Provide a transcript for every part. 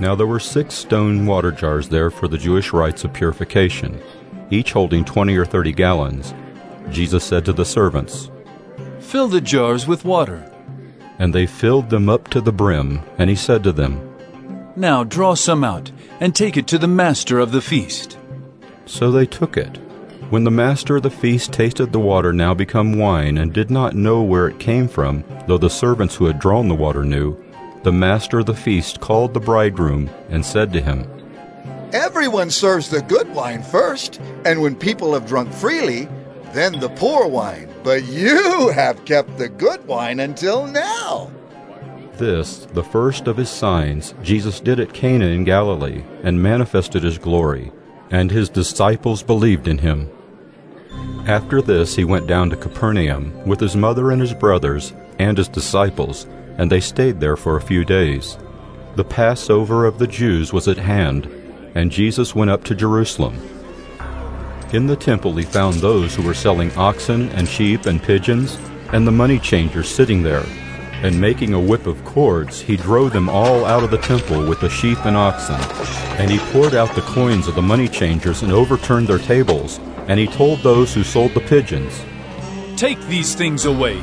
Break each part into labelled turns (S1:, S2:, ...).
S1: Now there were six stone water jars there for the Jewish rites of purification, each holding twenty or thirty gallons. Jesus said to the servants,
S2: Fill the jars with water.
S1: And they filled them up to the brim, and he said to them,
S2: Now draw some out and take it to the master of the feast.
S1: So they took it. When the master of the feast tasted the water now become wine, and did not know where it came from, though the servants who had drawn the water knew, the master of the feast called the bridegroom and said to him,
S3: Everyone serves the good wine first, and when people have drunk freely, then the poor wine. But you have kept the good wine until now.
S1: This, the first of his signs, Jesus did at Cana in Galilee, and manifested his glory, and his disciples believed in him. After this he went down to Capernaum with his mother and his brothers and his disciples, and they stayed there for a few days. The Passover of the Jews was at hand, and Jesus went up to Jerusalem. In the temple he found those who were selling oxen and sheep and pigeons, and the money changers sitting there. And making a whip of cords, he drove them all out of the temple with the sheep and oxen. And he poured out the coins of the money changers and overturned their tables. And he told those who sold the pigeons,
S2: Take these things away.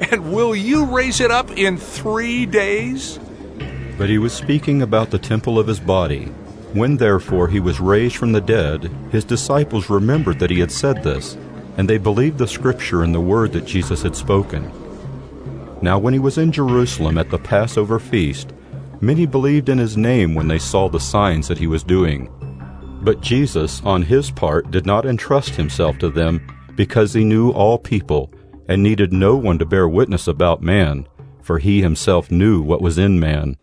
S4: And will you raise it up in three days?
S1: But he was speaking about the temple of his body. When therefore he was raised from the dead, his disciples remembered that he had said this, and they believed the scripture and the word that Jesus had spoken. Now when he was in Jerusalem at the Passover feast, many believed in his name when they saw the signs that he was doing. But Jesus, on his part, did not entrust himself to them, because he knew all people, and needed no one to bear witness about man, for he himself knew what was in man.